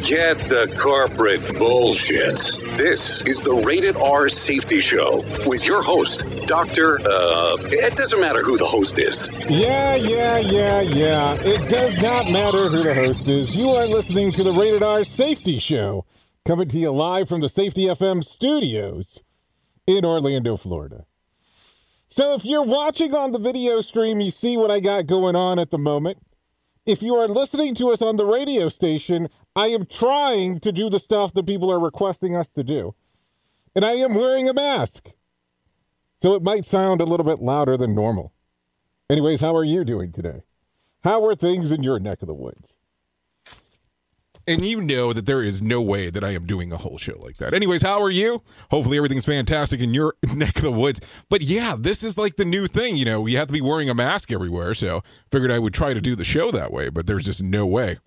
Forget the corporate bullshit. This is the Rated R Safety Show with your host, Dr. Uh, it doesn't matter who the host is. Yeah, yeah, yeah, yeah. It does not matter who the host is. You are listening to the Rated R Safety Show, coming to you live from the Safety FM studios in Orlando, Florida. So if you're watching on the video stream, you see what I got going on at the moment. If you are listening to us on the radio station, I am trying to do the stuff that people are requesting us to do. And I am wearing a mask. So it might sound a little bit louder than normal. Anyways, how are you doing today? How are things in your neck of the woods? And you know that there is no way that I am doing a whole show like that. Anyways, how are you? Hopefully everything's fantastic in your neck of the woods. But yeah, this is like the new thing. You know, you have to be wearing a mask everywhere. So figured I would try to do the show that way, but there's just no way.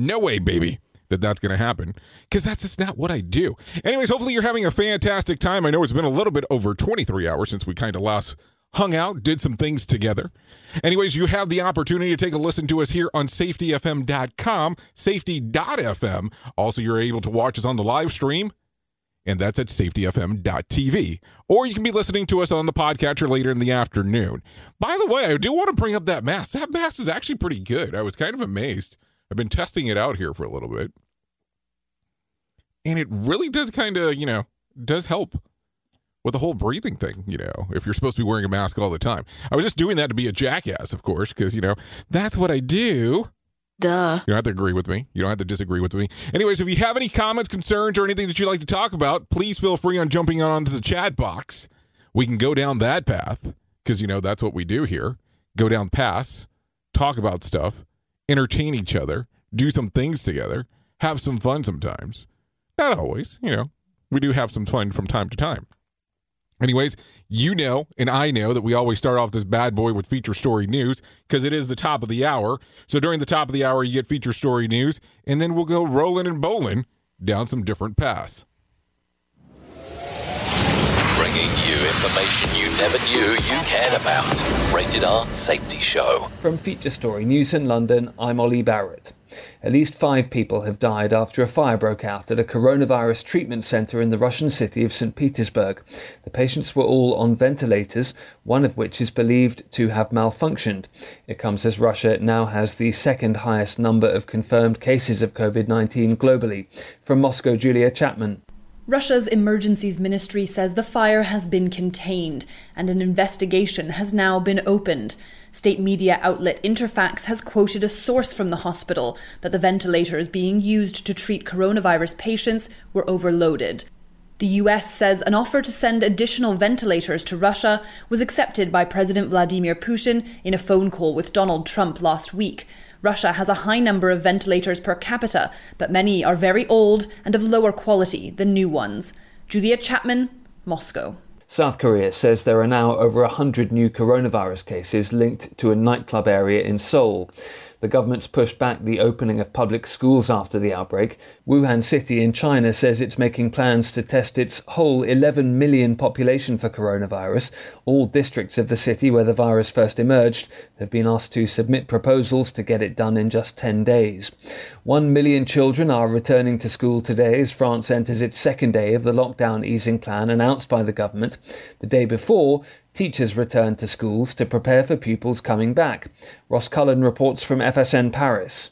No way, baby, that that's going to happen because that's just not what I do. Anyways, hopefully you're having a fantastic time. I know it's been a little bit over 23 hours since we kind of last hung out, did some things together. Anyways, you have the opportunity to take a listen to us here on safetyfm.com, safety.fm. Also, you're able to watch us on the live stream, and that's at safetyfm.tv. Or you can be listening to us on the podcatcher later in the afternoon. By the way, I do want to bring up that mask. That mask is actually pretty good. I was kind of amazed. I've been testing it out here for a little bit. And it really does kind of, you know, does help with the whole breathing thing, you know, if you're supposed to be wearing a mask all the time. I was just doing that to be a jackass, of course, because, you know, that's what I do. Duh. You don't have to agree with me. You don't have to disagree with me. Anyways, if you have any comments, concerns, or anything that you'd like to talk about, please feel free on jumping on onto the chat box. We can go down that path because, you know, that's what we do here. Go down paths, talk about stuff, entertain each other, do some things together, have some fun sometimes. Not always, you know, we do have some fun from time to time. Anyways, you know, and I know that we always start off this bad boy with feature story news because it is the top of the hour. So during the top of the hour, you get feature story news, and then we'll go rolling and bowling down some different paths. Bringing you information you never knew you cared about. Rated R Safety Show. From Feature Story News in London, I'm Ollie Barrett. At least five people have died after a fire broke out at a coronavirus treatment centre in the Russian city of St. Petersburg. The patients were all on ventilators, one of which is believed to have malfunctioned. It comes as Russia now has the second highest number of confirmed cases of COVID 19 globally. From Moscow, Julia Chapman. Russia's emergencies ministry says the fire has been contained and an investigation has now been opened. State media outlet Interfax has quoted a source from the hospital that the ventilators being used to treat coronavirus patients were overloaded. The US says an offer to send additional ventilators to Russia was accepted by President Vladimir Putin in a phone call with Donald Trump last week. Russia has a high number of ventilators per capita, but many are very old and of lower quality than new ones. Julia Chapman, Moscow. South Korea says there are now over 100 new coronavirus cases linked to a nightclub area in Seoul. The government's pushed back the opening of public schools after the outbreak. Wuhan City in China says it's making plans to test its whole 11 million population for coronavirus. All districts of the city where the virus first emerged have been asked to submit proposals to get it done in just 10 days. One million children are returning to school today as France enters its second day of the lockdown easing plan announced by the government. The day before, Teachers returned to schools to prepare for pupils coming back. Ross Cullen reports from FSN Paris.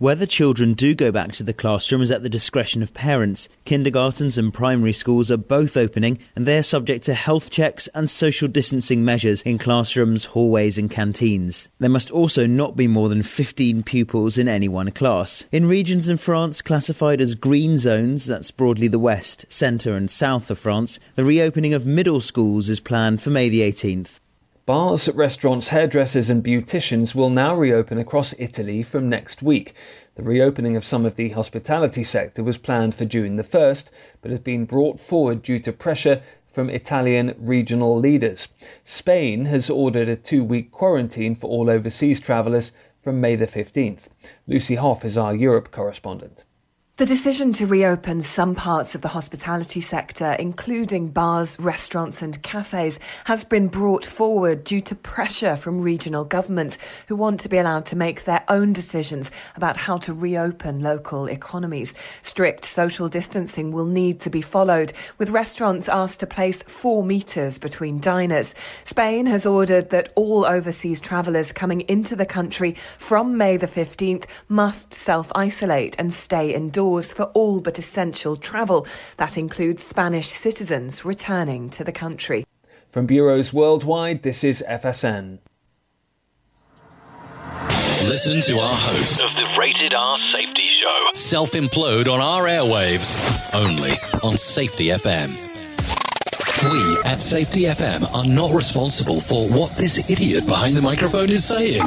Whether children do go back to the classroom is at the discretion of parents. Kindergartens and primary schools are both opening and they are subject to health checks and social distancing measures in classrooms, hallways and canteens. There must also not be more than 15 pupils in any one class. In regions in France classified as green zones, that's broadly the west, centre and south of France, the reopening of middle schools is planned for May the 18th. Bars, restaurants, hairdressers, and beauticians will now reopen across Italy from next week. The reopening of some of the hospitality sector was planned for June the 1st, but has been brought forward due to pressure from Italian regional leaders. Spain has ordered a two week quarantine for all overseas travellers from May the 15th. Lucy Hoff is our Europe correspondent. The decision to reopen some parts of the hospitality sector, including bars, restaurants, and cafes, has been brought forward due to pressure from regional governments who want to be allowed to make their own decisions about how to reopen local economies. Strict social distancing will need to be followed, with restaurants asked to place four metres between diners. Spain has ordered that all overseas travellers coming into the country from May the 15th must self isolate and stay indoors for all but essential travel. That includes Spanish citizens returning to the country. From bureaus worldwide, this is FSN. Listen to our host of the Rated R Safety Show self implode on our airwaves only on Safety FM. We at Safety FM are not responsible for what this idiot behind the microphone is saying.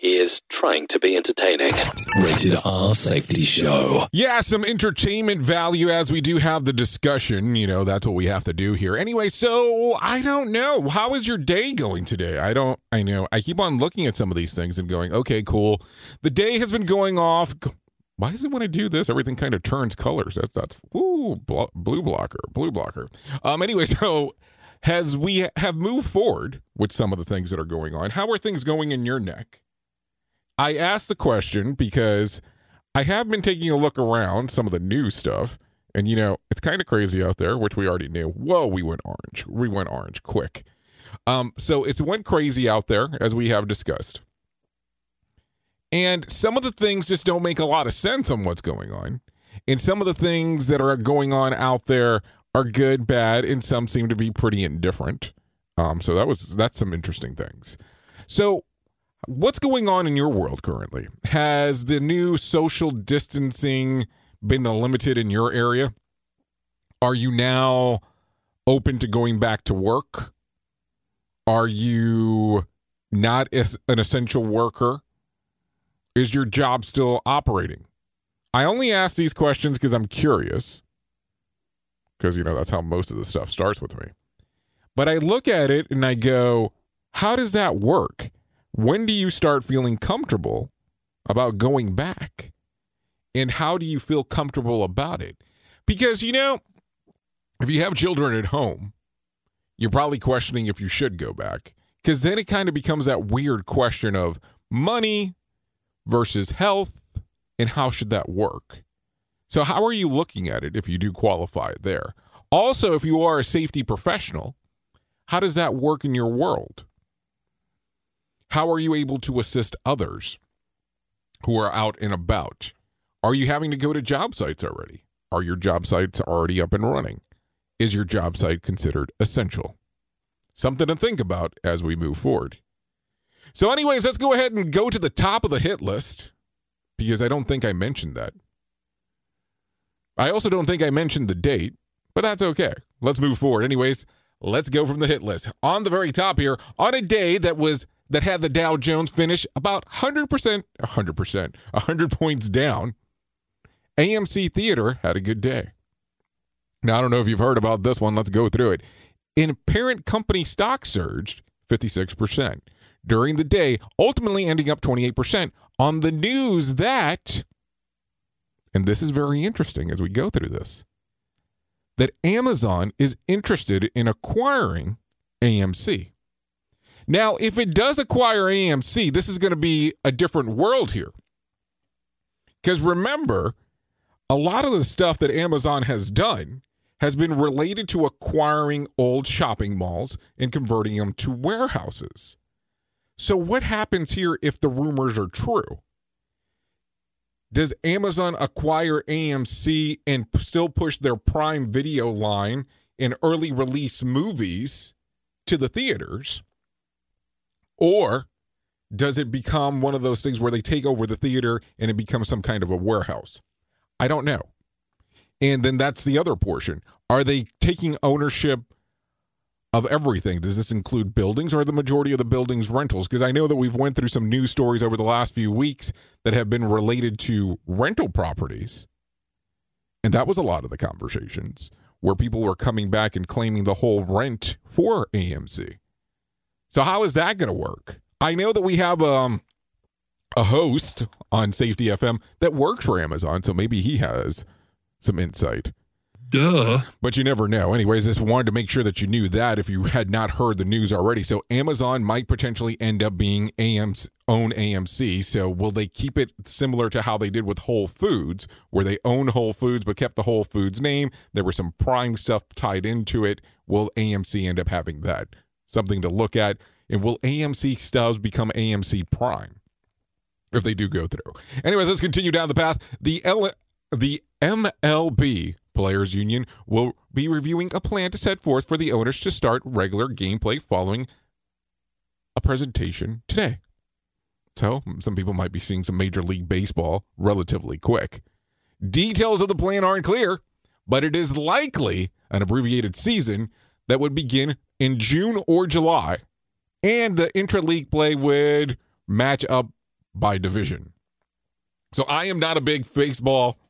He is trying to be entertaining. Rated R Safety Show. Yeah, some entertainment value as we do have the discussion. You know, that's what we have to do here. Anyway, so I don't know. How is your day going today? I don't, I know. I keep on looking at some of these things and going, okay, cool. The day has been going off. Why is it when I do this, everything kind of turns colors? That's that's ooh, blo- blue blocker, blue blocker. Um, anyway, so as we have moved forward with some of the things that are going on, how are things going in your neck? I asked the question because I have been taking a look around some of the new stuff, and you know it's kind of crazy out there, which we already knew. Whoa, we went orange. We went orange quick. Um, so it's went crazy out there as we have discussed. And some of the things just don't make a lot of sense on what's going on. And some of the things that are going on out there are good, bad, and some seem to be pretty indifferent. Um, so that was that's some interesting things. So what's going on in your world currently? Has the new social distancing been limited in your area? Are you now open to going back to work? Are you not as an essential worker? Is your job still operating? I only ask these questions because I'm curious. Because, you know, that's how most of the stuff starts with me. But I look at it and I go, how does that work? When do you start feeling comfortable about going back? And how do you feel comfortable about it? Because, you know, if you have children at home, you're probably questioning if you should go back. Because then it kind of becomes that weird question of money versus health and how should that work? So, how are you looking at it if you do qualify there? Also, if you are a safety professional, how does that work in your world? How are you able to assist others who are out and about? Are you having to go to job sites already? Are your job sites already up and running? Is your job site considered essential? Something to think about as we move forward. So, anyways, let's go ahead and go to the top of the hit list because I don't think I mentioned that. I also don't think I mentioned the date, but that's okay. Let's move forward. Anyways, let's go from the hit list. On the very top here, on a day that was that had the Dow Jones finish about 100%, 100%, 100 points down, AMC Theater had a good day. Now, I don't know if you've heard about this one. Let's go through it. In parent company stock surged 56% during the day, ultimately ending up 28% on the news that, and this is very interesting as we go through this, that Amazon is interested in acquiring AMC. Now, if it does acquire AMC, this is going to be a different world here. Because remember, a lot of the stuff that Amazon has done has been related to acquiring old shopping malls and converting them to warehouses. So, what happens here if the rumors are true? Does Amazon acquire AMC and still push their Prime Video line and early release movies to the theaters? Or does it become one of those things where they take over the theater and it becomes some kind of a warehouse? I don't know. And then that's the other portion. Are they taking ownership of everything? Does this include buildings or the majority of the buildings rentals? Because I know that we've went through some news stories over the last few weeks that have been related to rental properties. And that was a lot of the conversations where people were coming back and claiming the whole rent for AMC. So how is that going to work? I know that we have um a host on Safety FM that works for Amazon, so maybe he has some insight. Duh. But you never know. Anyways, just wanted to make sure that you knew that if you had not heard the news already. So Amazon might potentially end up being AM's own AMC. So will they keep it similar to how they did with Whole Foods, where they own Whole Foods but kept the Whole Foods name? There was some Prime stuff tied into it. Will AMC end up having that? Something to look at. And will AMC stubs become AMC Prime? If they do go through. Anyways, let's continue down the path. The L- the MLB Players Union will be reviewing a plan to set forth for the owners to start regular gameplay following a presentation today. So, some people might be seeing some Major League Baseball relatively quick. Details of the plan aren't clear, but it is likely an abbreviated season that would begin in June or July, and the intra league play would match up by division. So, I am not a big baseball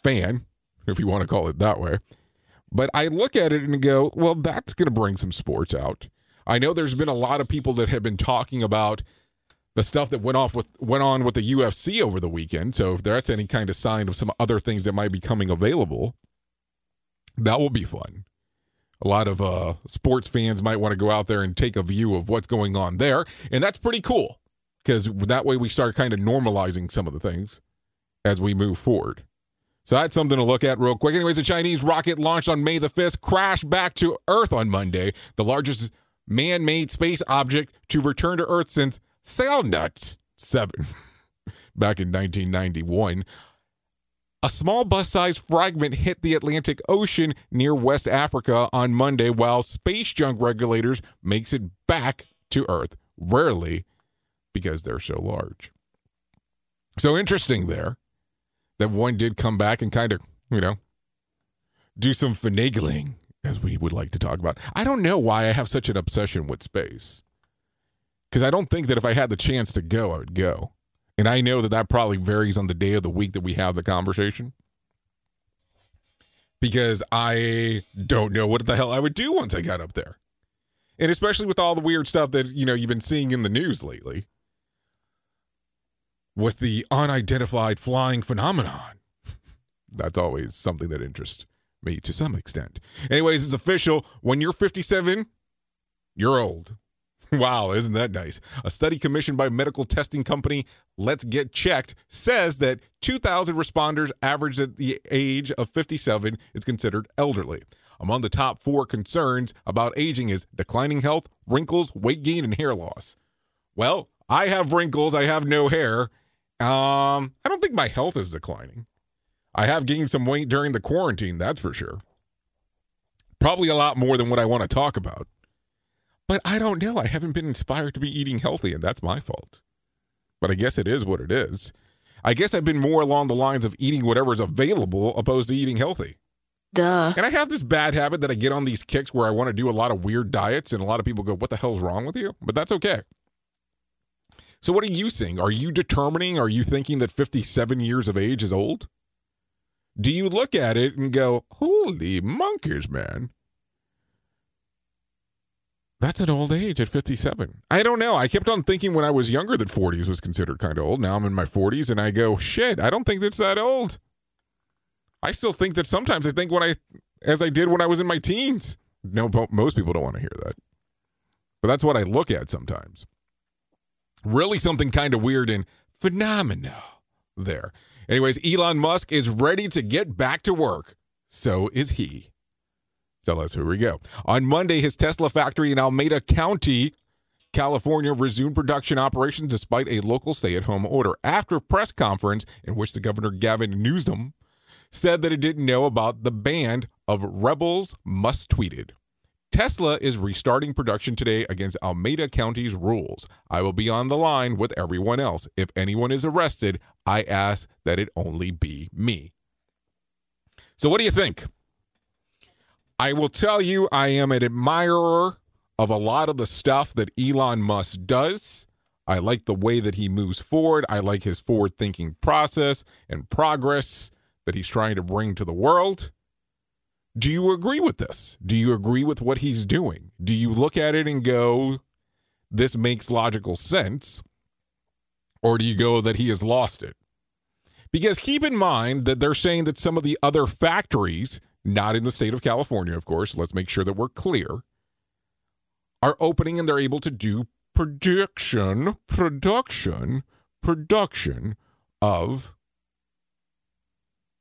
fan, if you want to call it that way. But I look at it and go, well, that's going to bring some sports out. I know there's been a lot of people that have been talking about the stuff that went off with went on with the UFC over the weekend. So if that's any kind of sign of some other things that might be coming available, that will be fun. A lot of uh, sports fans might want to go out there and take a view of what's going on there, and that's pretty cool because that way we start kind of normalizing some of the things as we move forward. So that's something to look at real quick. Anyways, a Chinese rocket launched on May the 5th crashed back to Earth on Monday, the largest man made space object to return to Earth since Salyut 7 back in 1991. A small bus sized fragment hit the Atlantic Ocean near West Africa on Monday, while space junk regulators makes it back to Earth, rarely because they're so large. So interesting there that one did come back and kind of, you know, do some finagling, as we would like to talk about. I don't know why I have such an obsession with space. Because I don't think that if I had the chance to go, I would go. And I know that that probably varies on the day of the week that we have the conversation. Because I don't know what the hell I would do once I got up there. And especially with all the weird stuff that, you know, you've been seeing in the news lately with the unidentified flying phenomenon. That's always something that interests me to some extent. Anyways, it's official. When you're 57, you're old. Wow, isn't that nice? A study commissioned by medical testing company Let's Get Checked says that 2,000 responders averaged at the age of 57 is considered elderly. Among the top four concerns about aging is declining health, wrinkles, weight gain, and hair loss. Well, I have wrinkles, I have no hair. Um, I don't think my health is declining. I have gained some weight during the quarantine, that's for sure. Probably a lot more than what I want to talk about. But I don't know. I haven't been inspired to be eating healthy, and that's my fault. But I guess it is what it is. I guess I've been more along the lines of eating whatever's available opposed to eating healthy. Duh. And I have this bad habit that I get on these kicks where I want to do a lot of weird diets, and a lot of people go, What the hell's wrong with you? But that's okay. So, what are you saying? Are you determining, are you thinking that 57 years of age is old? Do you look at it and go, Holy monkeys, man? That's an old age at 57. I don't know. I kept on thinking when I was younger that 40s was considered kind of old. Now I'm in my 40s and I go, shit, I don't think that's that old. I still think that sometimes I think when I, as I did when I was in my teens. No, most people don't want to hear that. But that's what I look at sometimes. Really something kind of weird and phenomenal there. Anyways, Elon Musk is ready to get back to work. So is he. So let's here we go. On Monday, his Tesla factory in Alameda County, California resumed production operations despite a local stay at home order after a press conference in which the governor Gavin Newsom said that it didn't know about the band of rebels Musk tweeted. Tesla is restarting production today against Alameda County's rules. I will be on the line with everyone else. If anyone is arrested, I ask that it only be me. So, what do you think? I will tell you, I am an admirer of a lot of the stuff that Elon Musk does. I like the way that he moves forward. I like his forward thinking process and progress that he's trying to bring to the world. Do you agree with this? Do you agree with what he's doing? Do you look at it and go, this makes logical sense? Or do you go that he has lost it? Because keep in mind that they're saying that some of the other factories, not in the state of California, of course, let's make sure that we're clear, are opening and they're able to do production, production, production of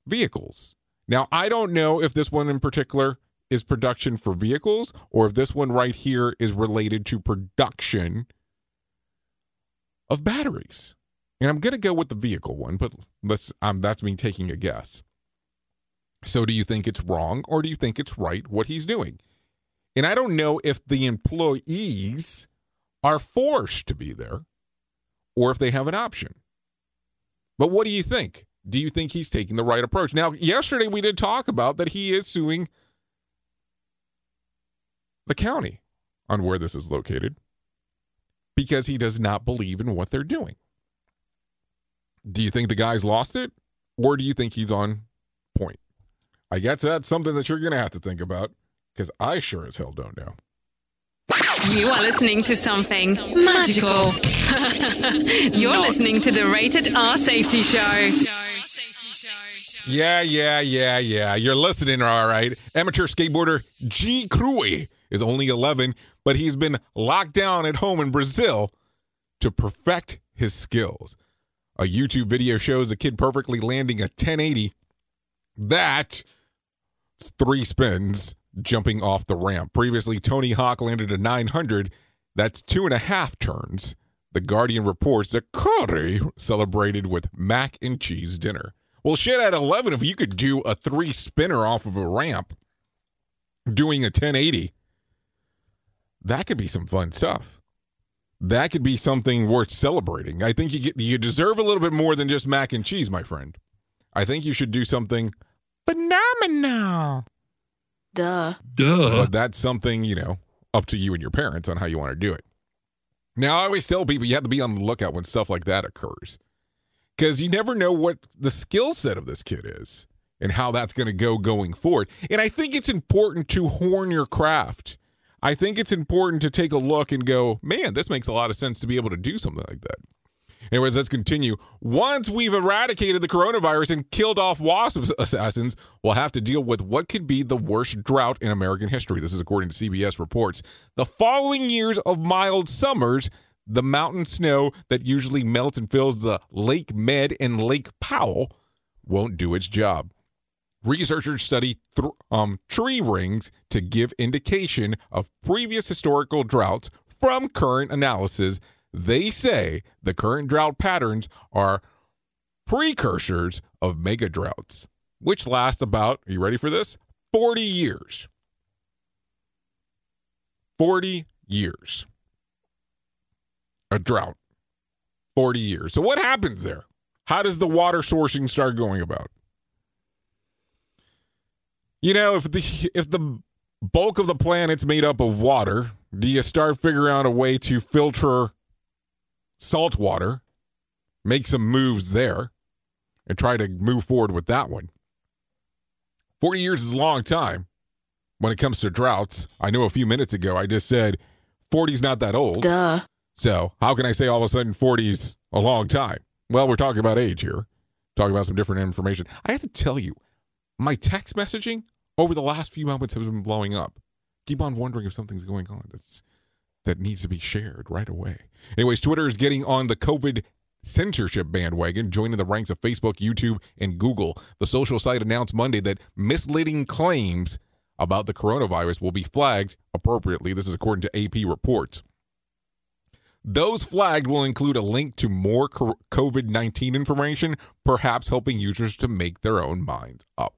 vehicles. Now, I don't know if this one in particular is production for vehicles or if this one right here is related to production of batteries. And I'm going to go with the vehicle one, but let's um, that's me taking a guess. So do you think it's wrong or do you think it's right what he's doing? And I don't know if the employees are forced to be there or if they have an option. But what do you think? Do you think he's taking the right approach? Now, yesterday we did talk about that he is suing the county on where this is located because he does not believe in what they're doing. Do you think the guy's lost it or do you think he's on point? I guess that's something that you're going to have to think about because I sure as hell don't know. You are listening to something magical. You're listening to the Rated R Safety Show. Yeah, yeah, yeah, yeah. You're listening, all right. Amateur skateboarder Gui Khury is only 11, but he's been locked down at home in Brazil to perfect his skills. A YouTube video shows a kid perfectly landing a 1080. That's three spins jumping off the ramp. Previously, Tony Hawk landed a 900. That's two and a half turns. The Guardian reports that Khury celebrated with mac and cheese dinner. Well, shit, at 11, if you could do a three spinner off of a ramp doing a 1080, that could be some fun stuff. That could be something worth celebrating. I think you get, you deserve a little bit more than just mac and cheese, my friend. I think you should do something phenomenal. Duh. Duh. But that's something, you know, up to you and your parents on how you want to do it. Now, I always tell people you have to be on the lookout when stuff like that occurs because you never know what the skill set of this kid is and how that's going to go going forward. And I think it's important to horn your craft. I think it's important to take a look and go, man, this makes a lot of sense to be able to do something like that. Anyways, let's continue. Once we've eradicated the coronavirus and killed off wasp assassins, we'll have to deal with what could be the worst drought in American history. This is according to CBS reports. The following years of mild summers, the mountain snow that usually melts and fills the Lake Mead and Lake Powell won't do its job. Researchers study th- um, tree rings to give indication of previous historical droughts from current analysis they say the current drought patterns are precursors of mega droughts, which last about, are you ready for this? 40 years. 40 years. A drought. 40 years. So what happens there? How does the water sourcing start going about? You know, if the if the bulk of the planet's made up of water, do you start figuring out a way to filter salt water, make some moves there, and try to move forward with that one. 40 years is a long time when it comes to droughts. I know a few minutes ago I just said 40's not that old. Duh. So, how can I say all of a sudden 40's a long time? Well, we're talking about age here, talking about some different information. I have to tell you, my text messaging over the last few moments has been blowing up. Keep on wondering if something's going on. That's that needs to be shared right away. Anyways, Twitter is getting on the COVID censorship bandwagon, joining the ranks of Facebook, YouTube, and Google. The social site announced Monday that misleading claims about the coronavirus will be flagged appropriately. This is according to AP reports. Those flagged will include a link to more COVID 19 information, perhaps helping users to make their own minds up.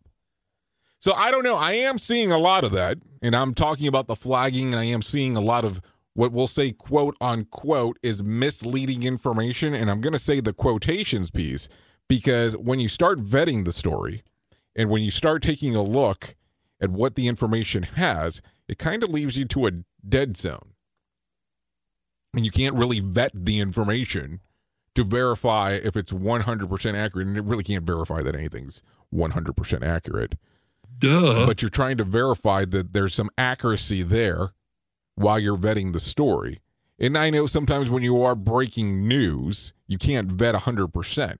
So I don't know. I am seeing a lot of that, and I'm talking about the flagging, and I am seeing a lot of what we'll say, quote unquote, is misleading information. And I'm going to say the quotations piece because when you start vetting the story and when you start taking a look at what the information has, it kind of leaves you to a dead zone. And you can't really vet the information to verify if it's 100% accurate. And it really can't verify that anything's 100% accurate. Duh. But you're trying to verify that there's some accuracy there while you're vetting the story. And I know sometimes when you are breaking news, you can't vet 100%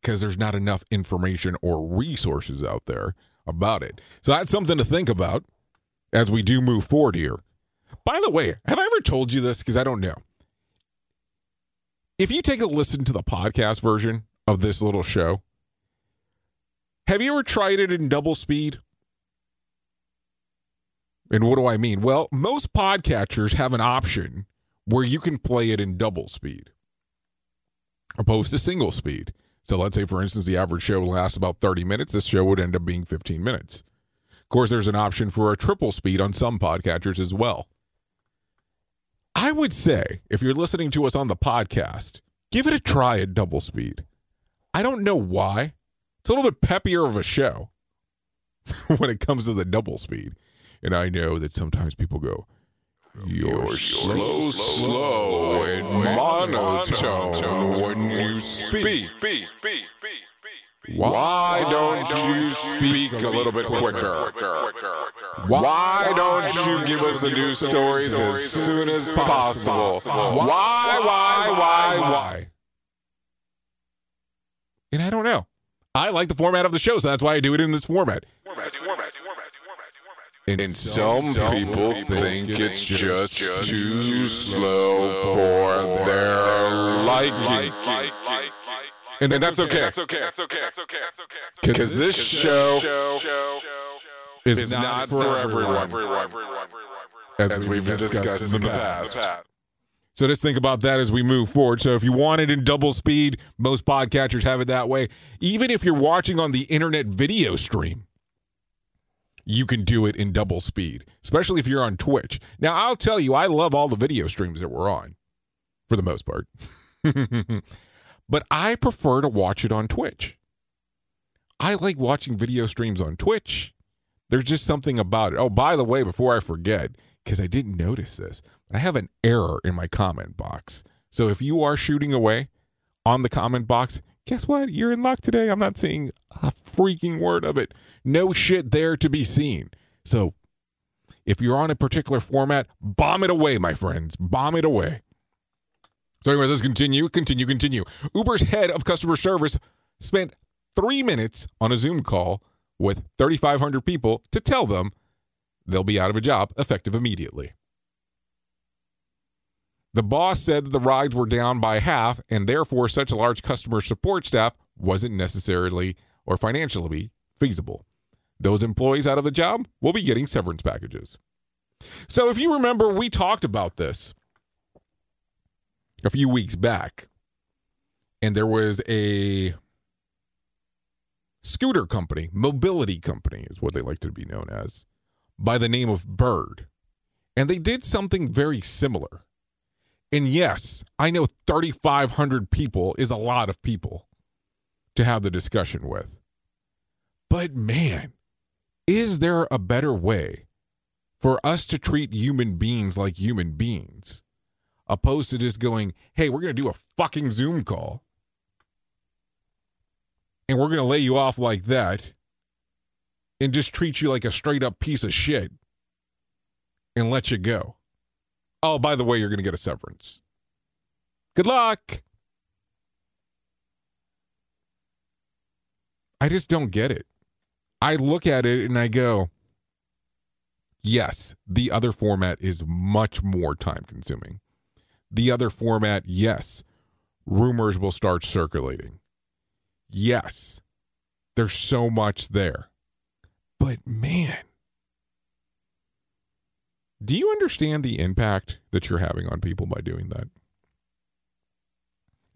because there's not enough information or resources out there about it. So that's something to think about as we do move forward here. By the way, have I ever told you this? Because I don't know. If you take a listen to the podcast version of this little show, have you ever tried it in double speed? And what do I mean? Well, most podcatchers have an option where you can play it in double speed opposed to single speed. So let's say, for instance, the average show lasts about 30 minutes. This show would end up being 15 minutes. Of course, there's an option for a triple speed on some podcatchers as well. I would say, if you're listening to us on the podcast, give it a try at double speed. I don't know why. It's a little bit peppier of a show when it comes to the double speed. And I know that sometimes people go, you're slow, slow, and monotone when you speak. Why don't you speak a little bit quicker? Why don't you give us the news stories as soon as possible? Why, why, why, why? And I don't know. I like the format of the show, so that's why I do it in this format. And, some people think it's just too slow for their liking. And then that's okay. That's okay. That's okay. That's okay. That's okay. Because this show is not for everyone, as we've discussed in the past. So just think about that as we move forward. So if you want it in double speed, most podcatchers have it that way. Even if you're watching on the internet video stream, you can do it in double speed, especially if you're on Twitch. Now, I'll tell you, I love all the video streams that we're on for the most part. but I prefer to watch it on Twitch. I like watching video streams on Twitch. There's just something about it. Oh, by the way, before I forget, because I didn't notice this, I have an error in my comment box. So if you are shooting away on the comment box, guess what? You're in luck today. I'm not seeing a freaking word of it. No shit there to be seen. So if you're on a particular format, bomb it away, my friends. Bomb it away. So, anyways, let's continue, continue, continue. Uber's head of customer service spent three minutes on a Zoom call with 3,500 people to tell them they'll be out of a job effective immediately. The boss said that the rides were down by half, and therefore such a large customer support staff wasn't necessarily or financially feasible. Those employees out of a job will be getting severance packages. So, if you remember, we talked about this a few weeks back, and there was a scooter company, mobility company is what they like to be known as, by the name of Bird. And they did something very similar. And yes, I know 3,500 people is a lot of people to have the discussion with. But man, is there a better way for us to treat human beings like human beings opposed to just going, hey, we're going to do a fucking Zoom call and we're going to lay you off like that and just treat you like a straight up piece of shit and let you go? Oh, by the way, you're going to get a severance. Good luck. I just don't get it. I look at it and I go, yes, the other format is much more time consuming. The other format, yes, rumors will start circulating. Yes, there's so much there. But man, Do you understand the impact that you're having on people by doing that?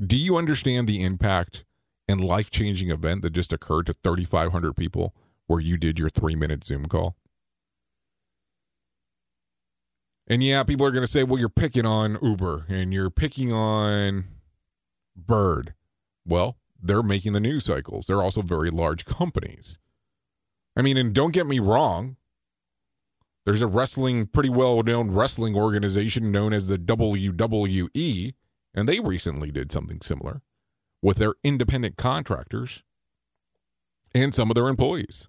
Do you understand the impact and life changing event that just occurred to 3,500 people where you did your three minute Zoom call? And yeah, people are going to say, well, you're picking on Uber and you're picking on Bird. Well, they're making the news cycles. They're also very large companies. I mean, and don't get me wrong, there's a wrestling, pretty well known wrestling organization known as the WWE, and they recently did something similar with their independent contractors and some of their employees.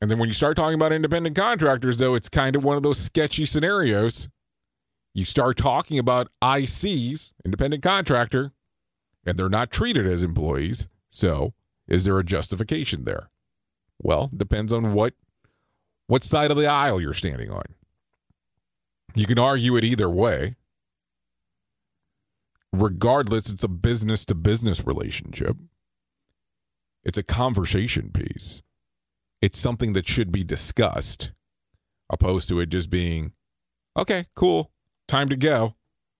And then when you start talking about independent contractors, though, it's kind of one of those sketchy scenarios. You start talking about ICs, independent contractor, and they're not treated as employees. So, is there a justification there? Well, depends on what what side of the aisle you're standing on. You can argue it either way. Regardless, it's a business to business relationship. It's a conversation piece. It's something that should be discussed, opposed to it just being, okay, cool, time to go.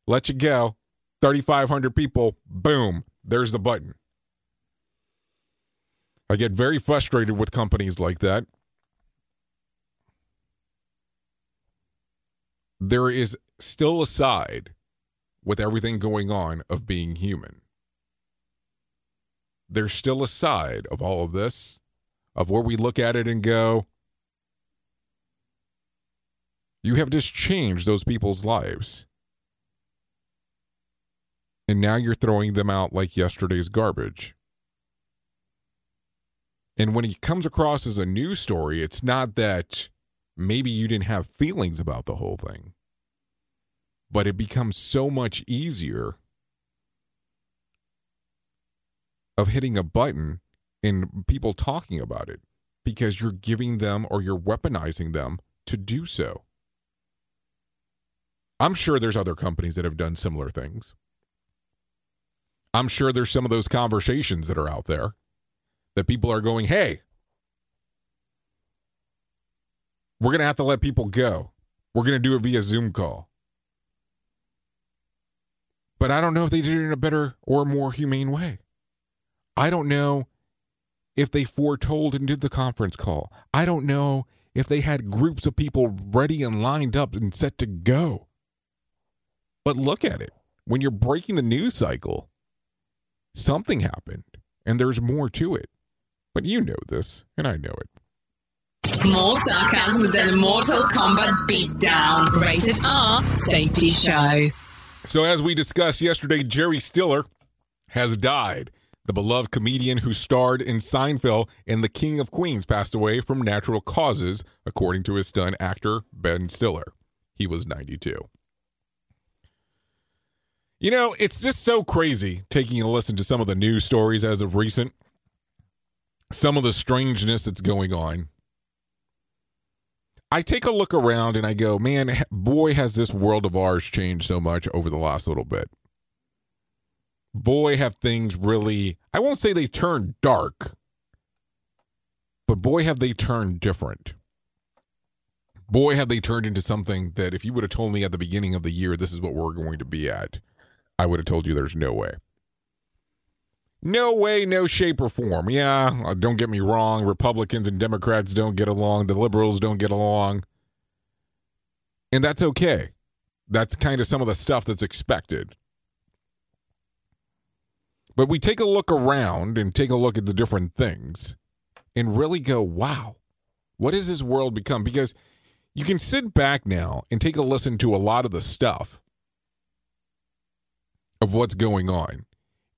Let you go. 3,500 people, boom, there's the button. I get very frustrated with companies like that. There is still a side with everything going on of being human. There's still a side of all of this, of where we look at it and go, you have just changed those people's lives. And now you're throwing them out like yesterday's garbage. And when he comes across as a news story, it's not that maybe you didn't have feelings about the whole thing, but it becomes so much easier of hitting a button and people talking about it because you're giving them or you're weaponizing them to do so. I'm sure there's other companies that have done similar things. I'm sure there's some of those conversations that are out there that people are going, hey, we're going to have to let people go. We're going to do it via Zoom call. But I don't know if they did it in a better or more humane way. I don't know if they foretold and did the conference call. I don't know if they had groups of people ready and lined up and set to go. But look at it. When you're breaking the news cycle, something happened and there's more to it. But you know this, and I know it. More sarcasm than a Mortal Kombat beatdown. Rated R Safety Show. So, as we discussed yesterday, Jerry Stiller has died. The beloved comedian who starred in Seinfeld and The King of Queens passed away from natural causes, according to his son, actor Ben Stiller. He was 92. You know, it's just so crazy taking a listen to some of the news stories as of recent some of the strangeness that's going on. I take a look around and I go, man, boy, has this world of ours changed so much over the last little bit. Boy, have things really, I won't say they turned dark, but boy, have they turned different. Boy, have they turned into something that if you would have told me at the beginning of the year, this is what we're going to be at, I would have told you there's no way. No way, no shape or form. Yeah, uh, don't get me wrong. Republicans and Democrats don't get along. The liberals don't get along. And that's okay. That's kind of some of the stuff that's expected. But we take a look around and take a look at the different things and really go, wow, what has this world become? Because you can sit back now and take a listen to a lot of the stuff of what's going on.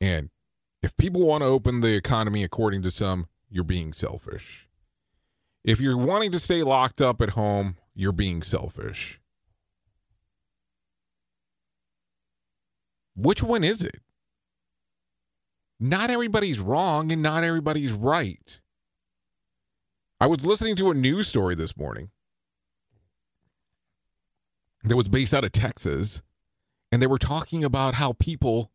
And if people want to open the economy according to some, you're being selfish. If you're wanting to stay locked up at home, you're being selfish. Which one is it? Not everybody's wrong and not everybody's right. I was listening to a news story this morning that was based out of Texas, and they were talking about how people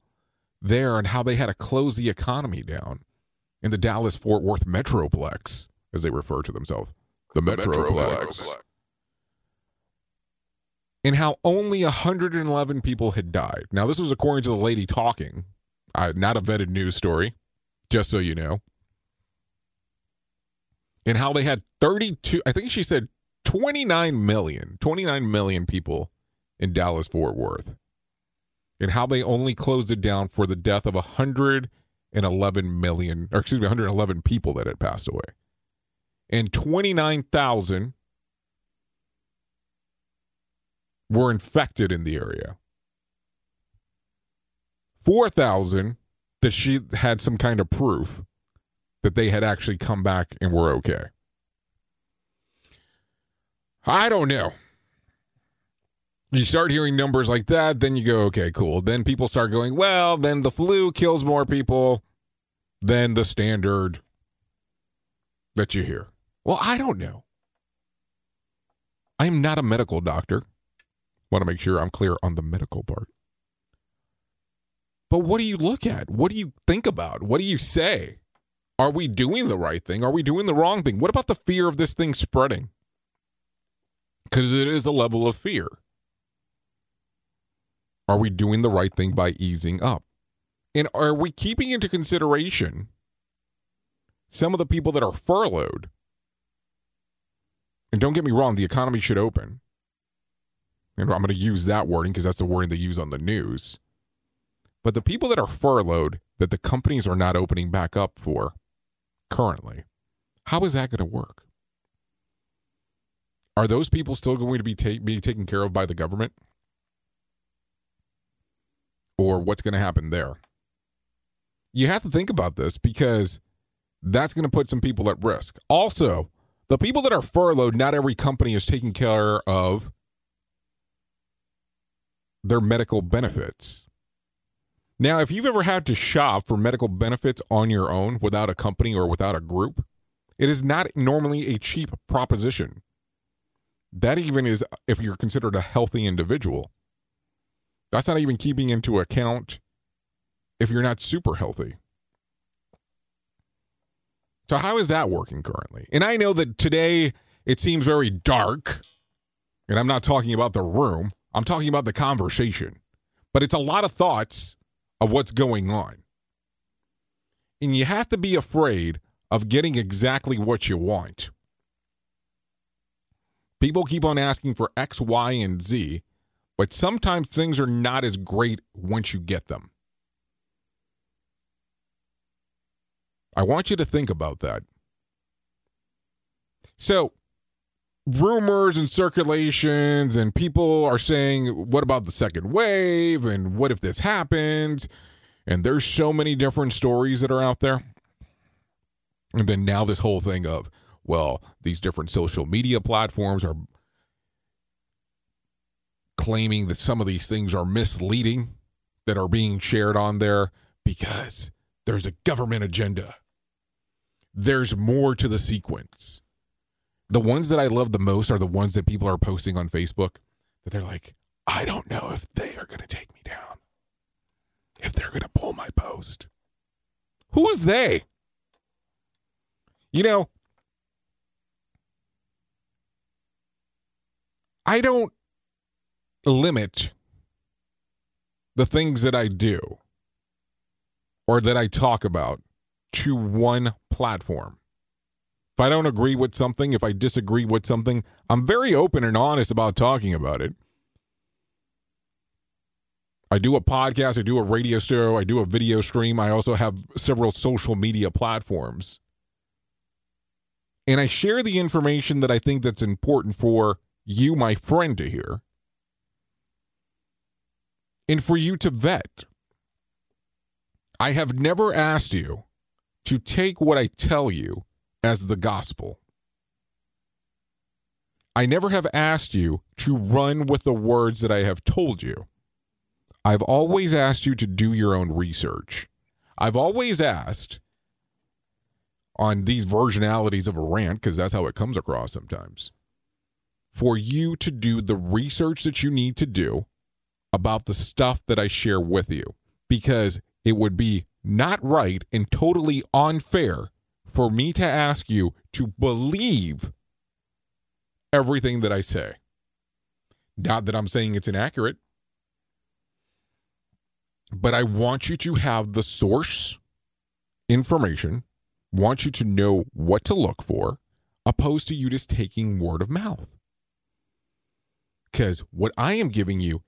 there and how they had to close the economy down in the Dallas Fort Worth Metroplex, as they refer to themselves. The Metroplex. and how only 111 people had died. Now, this was according to the lady talking, not a vetted news story, just so you know. And how they had 32, I think she said 29 million, 29 million people in Dallas Fort Worth. And how they only closed it down for the death of 111 million, or excuse me, 111 people that had passed away. And 29,000 were infected in the area. 4,000 that she had some kind of proof that they had actually come back and were okay. I don't know. You start hearing numbers like that, then you go, okay, cool. Then people start going, well, then the flu kills more people than the standard that you hear. Well, I don't know. I am not a medical doctor. Want to make sure I'm clear on the medical part. But what do you look at? What do you think about? What do you say? Are we doing the right thing? Are we doing the wrong thing? What about the fear of this thing spreading? Because it is a level of fear. Are we doing the right thing by easing up? And are we keeping into consideration some of the people that are furloughed? And don't get me wrong, the economy should open. And I'm going to use that wording because that's the wording they use on the news. But the people that are furloughed that the companies are not opening back up for currently, how is that going to work? Are those people still going to be, ta- be taken care of by the government? Or what's going to happen there? You have to think about this because that's going to put some people at risk. Also, the people that are furloughed, not every company is taking care of their medical benefits. Now, if you've ever had to shop for medical benefits on your own without a company or without a group, it is not normally a cheap proposition. That even is if you're considered a healthy individual. That's not even keeping into account if you're not super healthy. So, how is that working currently? And I know that today it seems very dark, and I'm not talking about the room, I'm talking about the conversation. But it's a lot of thoughts of what's going on. And you have to be afraid of getting exactly what you want. People keep on asking for X, Y, and Z, but sometimes things are not as great once you get them. I want you to think about that. So, rumors and circulations, and people are saying, what about the second wave? And what if this happens? And there's so many different stories that are out there. And then now this whole thing of, well, these different social media platforms are claiming that some of these things are misleading that are being shared on there because there's a government agenda. There's more to the sequence. The ones that I love the most are the ones that people are posting on Facebook that they're like, I don't know if they are going to take me down, if they're going to pull my post. Who is they? You know, I don't limit the things that I do or that I talk about to one platform. If I don't agree with something, if I disagree with something, I'm very open and honest about talking about it. I do a podcast, I do a radio show, I do a video stream. I also have several social media platforms. And I share the information that I think that's important for you, my friend, to hear. And for you to vet. I have never asked you to take what I tell you as the gospel. I never have asked you to run with the words that I have told you. I've always asked you to do your own research. I've always asked on these versionalities of a rant, because that's how it comes across sometimes, for you to do the research that you need to do about the stuff that I share with you, because it would be not right and totally unfair for me to ask you to believe everything that I say. Not that I'm saying it's inaccurate, but I want you to have the source information, want you to know what to look for, opposed to you just taking word of mouth. Because what I am giving you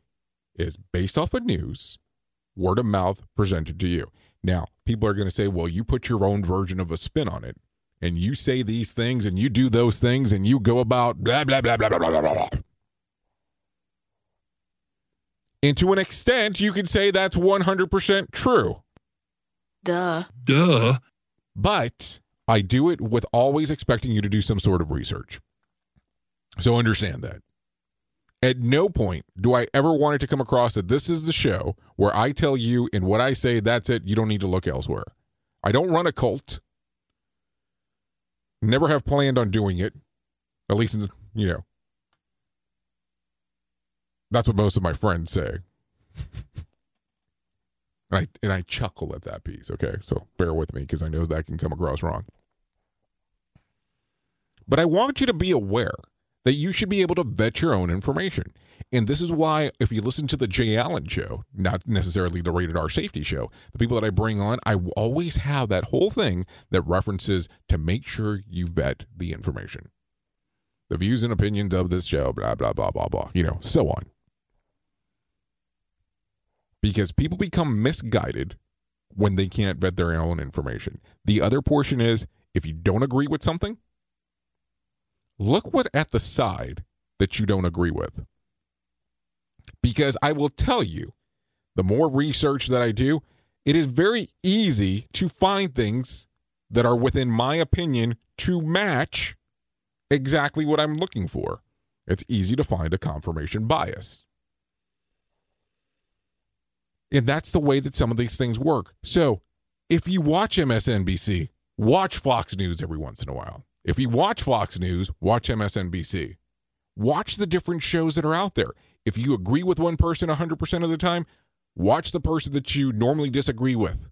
is based off of news, word of mouth presented to you. Now, people are going to say, well, you put your own version of a spin on it, and you say these things, and you do those things, and you go about blah, blah, blah, blah, blah, blah, blah, blah. And to an extent, you could say that's 100% true. Duh. Duh. But I do it with always expecting you to do some sort of research. So understand that. At no point do I ever want it to come across that this is the show where I tell you and what I say, that's it. You don't need to look elsewhere. I don't run a cult. Never have planned on doing it. At least, in, you know, that's what most of my friends say. and I and I chuckle at that piece, okay? So bear with me because I know that can come across wrong. But I want you to be aware that you should be able to vet your own information. And this is why, if you listen to the Jay Allen show, not necessarily the Rated R Safety show, the people that I bring on, I always have that whole thing that references to make sure you vet the information. The views and opinions of this show, blah, blah, blah, blah, blah, you know, so on. Because people become misguided when they can't vet their own information. The other portion is if you don't agree with something, look what at the side that you don't agree with. Because I will tell you, the more research that I do, it is very easy to find things that are within my opinion to match exactly what I'm looking for. It's easy to find a confirmation bias. And that's the way that some of these things work. So if you watch MSNBC, watch Fox News every once in a while. If you watch Fox News, watch MSNBC. Watch the different shows that are out there. If you agree with one person 100% of the time, watch the person that you normally disagree with.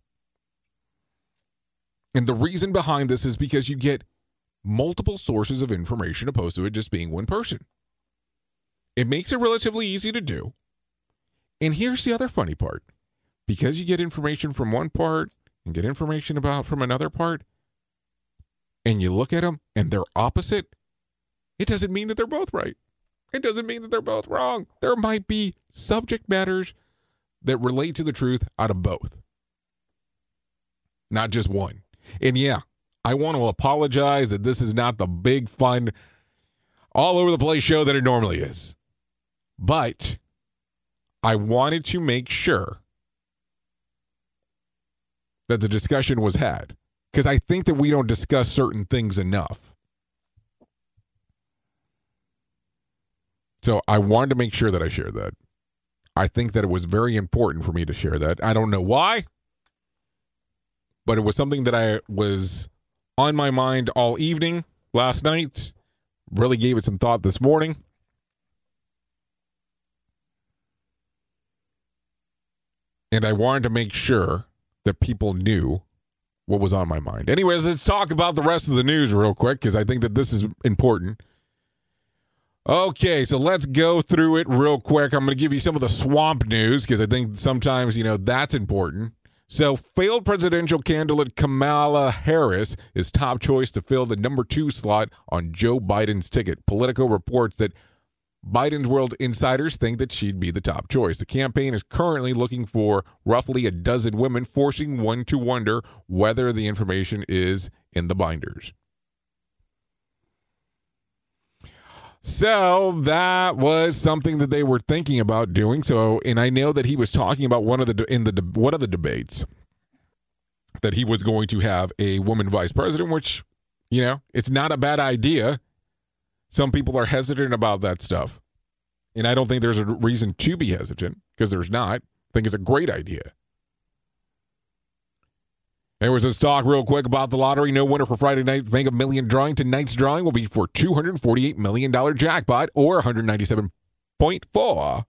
And the reason behind this is because you get multiple sources of information opposed to it just being one person. It makes it relatively easy to do. And here's the other funny part because you get information from one part and get information about from another part, and you look at them and they're opposite, it doesn't mean that they're both right. It doesn't mean that they're both wrong. There might be subject matters that relate to the truth out of both, not just one. And yeah, I want to apologize that this is not the big, fun, all over the place show that it normally is. But I wanted to make sure that the discussion was had because I think that we don't discuss certain things enough. So I wanted to make sure that I shared that. I think that it was very important for me to share that. I don't know why, but it was something that I was on my mind all evening last night. Really gave it some thought this morning. And I wanted to make sure that people knew what was on my mind. Anyways, let's talk about the rest of the news real quick because I think that this is important. Okay, so let's go through it real quick. I'm going to give you some of the swamp news because I think sometimes, you know, that's important. So, failed presidential candidate Kamala Harris is top choice to fill the number two slot on Joe Biden's ticket. Politico reports that Biden's World insiders think that she'd be the top choice. The campaign is currently looking for roughly a dozen women, forcing one to wonder whether the information is in the binders. So that was something that they were thinking about doing. So, and I know that he was talking about one of the in the one of the debates that he was going to have a woman vice president, which you know it's not a bad idea. Some people are hesitant about that stuff, and I don't think there's a reason to be hesitant because there's not. I think it's a great idea. Anyways, let's talk real quick about the lottery. No winner for Friday night Mega Million drawing. Tonight's drawing will be for $248 million jackpot or $197.4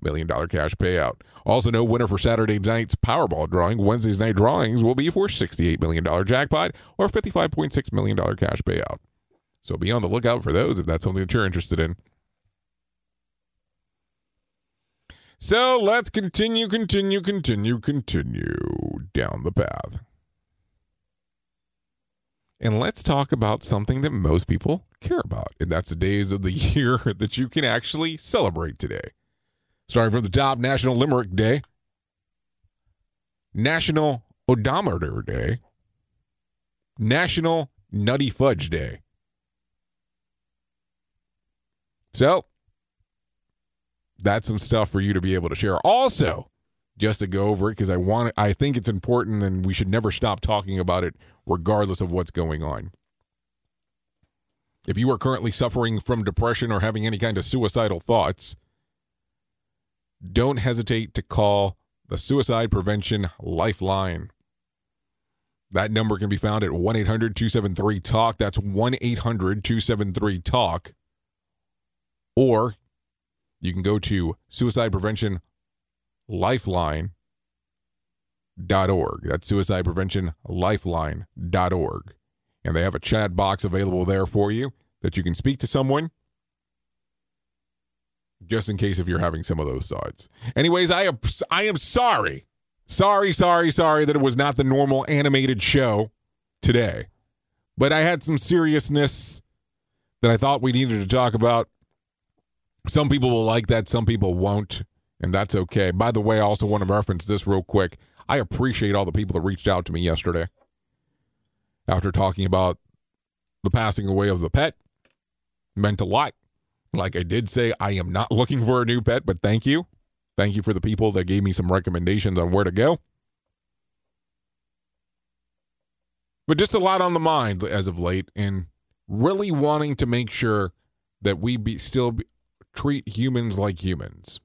million cash payout. Also, no winner for Saturday night's Powerball drawing. Wednesday's night drawings will be for $68 million jackpot or $55.6 million cash payout. So be on the lookout for those if that's something that you're interested in. So let's continue, continue, continue, continue down the path. And let's talk about something that most people care about, and that's the days of the year that you can actually celebrate today. Starting from the top, National Limerick Day, National Odometer Day, National Nutty Fudge Day. So, that's some stuff for you to be able to share. Also, just to go over it because I want I think it's important and we should never stop talking about it regardless of what's going on. If you are currently suffering from depression or having any kind of suicidal thoughts, don't hesitate to call the Suicide Prevention Lifeline. That number can be found at 1 800 273 TALK. That's 1 800 273 TALK. Or you can go to Suicide Prevention Lifeline.org. That's Suicide Prevention Lifeline.org. And they have a chat box available there for you that you can speak to someone just in case if you're having some of those thoughts. Anyways, I am, I am sorry. Sorry, sorry, sorry that it was not the normal animated show today. But I had some seriousness that I thought we needed to talk about. Some people will like that, some people won't, and that's okay. By the way, I also want to reference this real quick. I appreciate all the people that reached out to me yesterday after talking about the passing away of the pet. Meant a lot. Like I did say, I am not looking for a new pet, but thank you. Thank you for the people that gave me some recommendations on where to go. But just a lot on the mind as of late, and really wanting to make sure that we be, still be, treat humans like humans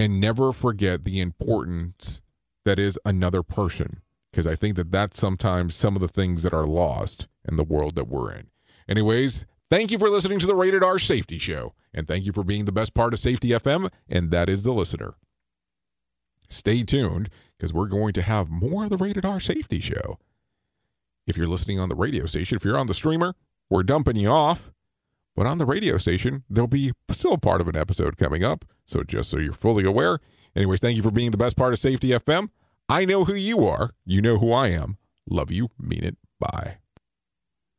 and never forget the importance that is another person because I think that that's sometimes some of the things that are lost in the world that we're in. Anyways, thank you for listening to the Rated R Safety Show, and thank you for being the best part of Safety FM, and that is the listener. Stay tuned because we're going to have more of the Rated R Safety Show. If you're listening on the radio station, if you're on the streamer, we're dumping you off. But on the radio station, there'll be still part of an episode coming up. So just so you're fully aware. Anyways, thank you for being the best part of Safety FM. I know who you are. You know who I am. Love you. Mean it. Bye.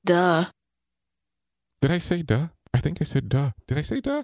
Duh. Did I say duh? I think I said duh. Did I say duh?